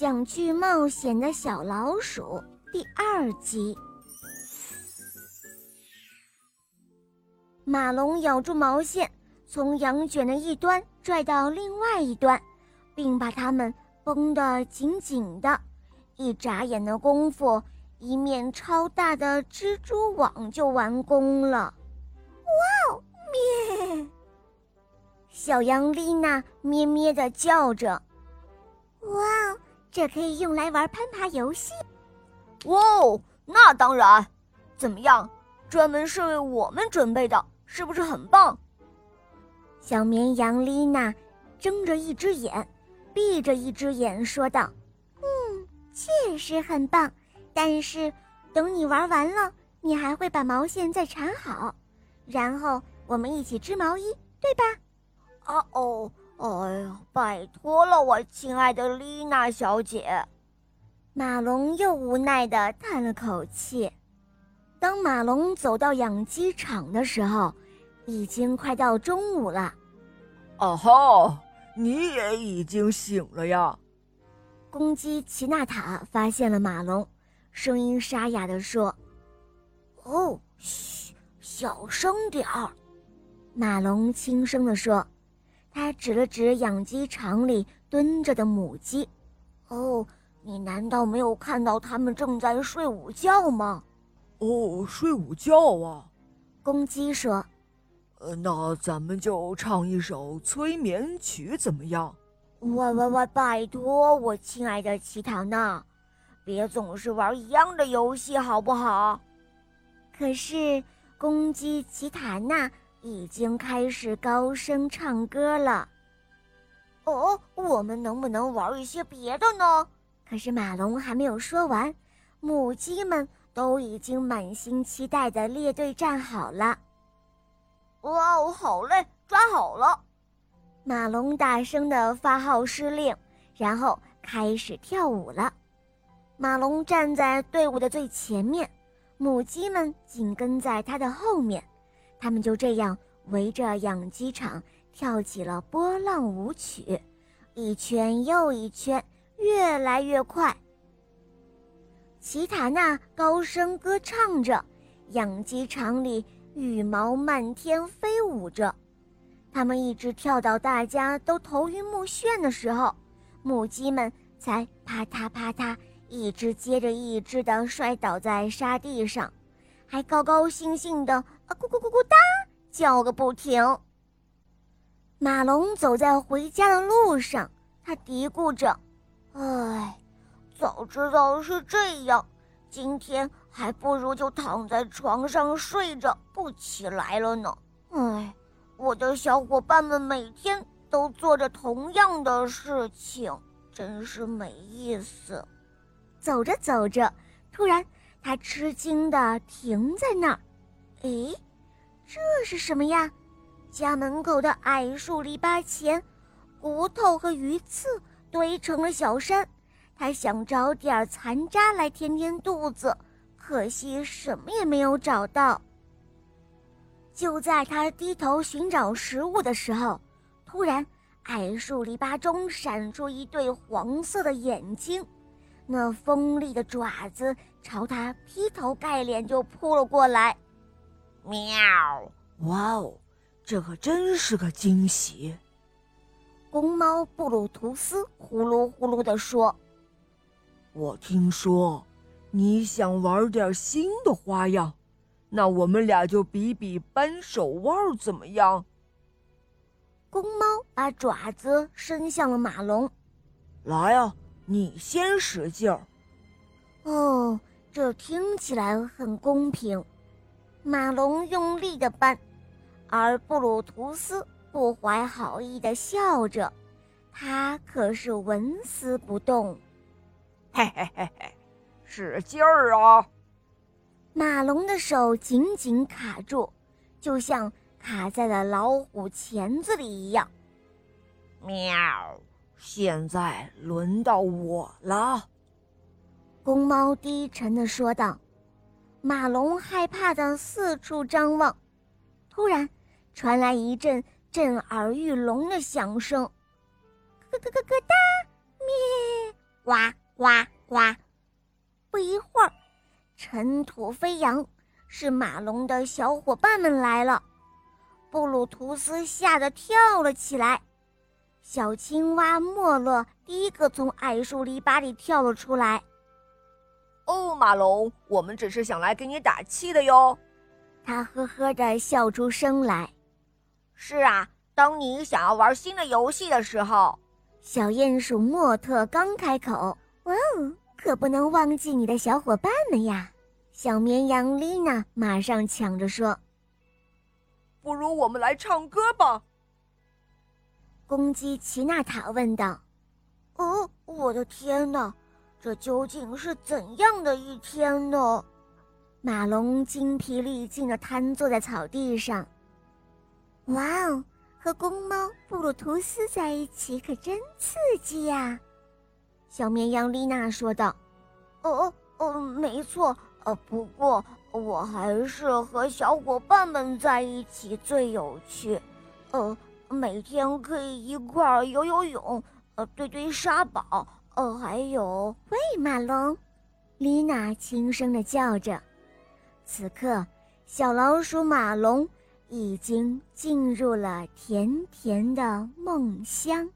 想去冒险的小老鼠》第二集。马龙咬住毛线，从羊卷的一端拽到另外一端，并把它们绷得紧紧的。一眨眼的功夫，一面超大的蜘蛛网就完工了。哇哦！咩！小羊丽娜咩咩地叫着。哇哦！这可以用来玩攀爬游戏。哇哦！那当然。怎么样？专门是为我们准备的，是不是很棒？小绵羊丽娜睁着一只眼，闭着一只眼说道。嗯确实很棒，但是等你玩完了，你还会把毛线再缠好，然后我们一起织毛衣，对吧？啊哦，哎呀，拜托了，我亲爱的丽娜小姐。马龙又无奈地叹了口气。当马龙走到养鸡场的时候，已经快到中午了。哦吼，你也已经醒了呀？公鸡齐纳塔发现了马龙，声音沙哑地说：“哦，嘘，小声点儿。”马龙轻声地说，他指了指养鸡场里蹲着的母鸡：“哦，你难道没有看到它们正在睡午觉吗？”“哦，睡午觉啊。”公鸡说。“呃，那咱们就唱一首催眠曲，怎么样？”喂喂喂！拜托，我亲爱的奇塔娜，别总是玩一样的游戏，好不好？可是公鸡奇塔娜已经开始高声唱歌了。哦，我们能不能玩一些别的呢？可是马龙还没有说完，母鸡们都已经满心期待的列队站好了。哇哦，好嘞，抓好了！马龙大声的发号施令，然后开始跳舞了。马龙站在队伍的最前面，母鸡们紧跟在他的后面，他们就这样围着养鸡场跳起了波浪舞曲，一圈又一圈，越来越快。奇塔娜高声歌唱着，养鸡场里羽毛漫天飞舞着。他们一直跳到大家都头晕目眩的时候，母鸡们才啪嗒啪嗒，一只接着一只的摔倒在沙地上，还高高兴兴的啊咕咕咕咕哒叫个不停。马龙走在回家的路上，他嘀咕着：“哎，早知道是这样，今天还不如就躺在床上睡着不起来了呢。”哎。我的小伙伴们每天都做着同样的事情，真是没意思。走着走着，突然他吃惊地停在那儿。诶，这是什么呀？家门口的矮树篱笆前，骨头和鱼刺堆成了小山。他想找点残渣来填填肚子，可惜什么也没有找到。就在他低头寻找食物的时候，突然，矮树篱笆中闪出一对黄色的眼睛，那锋利的爪子朝他劈头盖脸就扑了过来。喵！哇哦，这可真是个惊喜！公猫布鲁图斯呼噜呼噜地说：“我听说，你想玩点新的花样。”那我们俩就比比扳手腕怎么样？公猫把爪子伸向了马龙，来啊，你先使劲儿。哦，这听起来很公平。马龙用力的扳，而布鲁图斯不怀好意的笑着，他可是纹丝不动。嘿嘿嘿嘿，使劲儿啊！马龙的手紧紧卡住，就像卡在了老虎钳子里一样。喵！现在轮到我了。公猫低沉的说道。马龙害怕的四处张望，突然传来一阵震耳欲聋的响声，咯咯咯咯哒，咩！呱呱呱。不一会儿，尘土飞扬，是马龙的小伙伴们来了。布鲁图斯吓得跳了起来，小青蛙莫勒第一个从矮树篱笆里跳了出来。哦，马龙，我们只是想来给你打气的哟。他呵呵地笑出声来。是啊，当你想要玩新的游戏的时候，小鼹鼠莫特刚开口，哇哦，可不能忘记你的小伙伴们呀！小绵羊丽娜马上抢着说：“不如我们来唱歌吧。”公鸡齐纳塔问道：“哦，我的天哪！”这究竟是怎样的一天呢？马龙精疲力尽地瘫坐在草地上。哇哦，和公猫布鲁图斯在一起可真刺激呀！小绵羊丽娜说道。“哦哦，没错。呃，不过我还是和小伙伴们在一起最有趣。呃，每天可以一块儿游游泳，呃，堆堆沙堡。”呃，还有，喂，马龙，丽娜轻声的叫着。此刻，小老鼠马龙已经进入了甜甜的梦乡。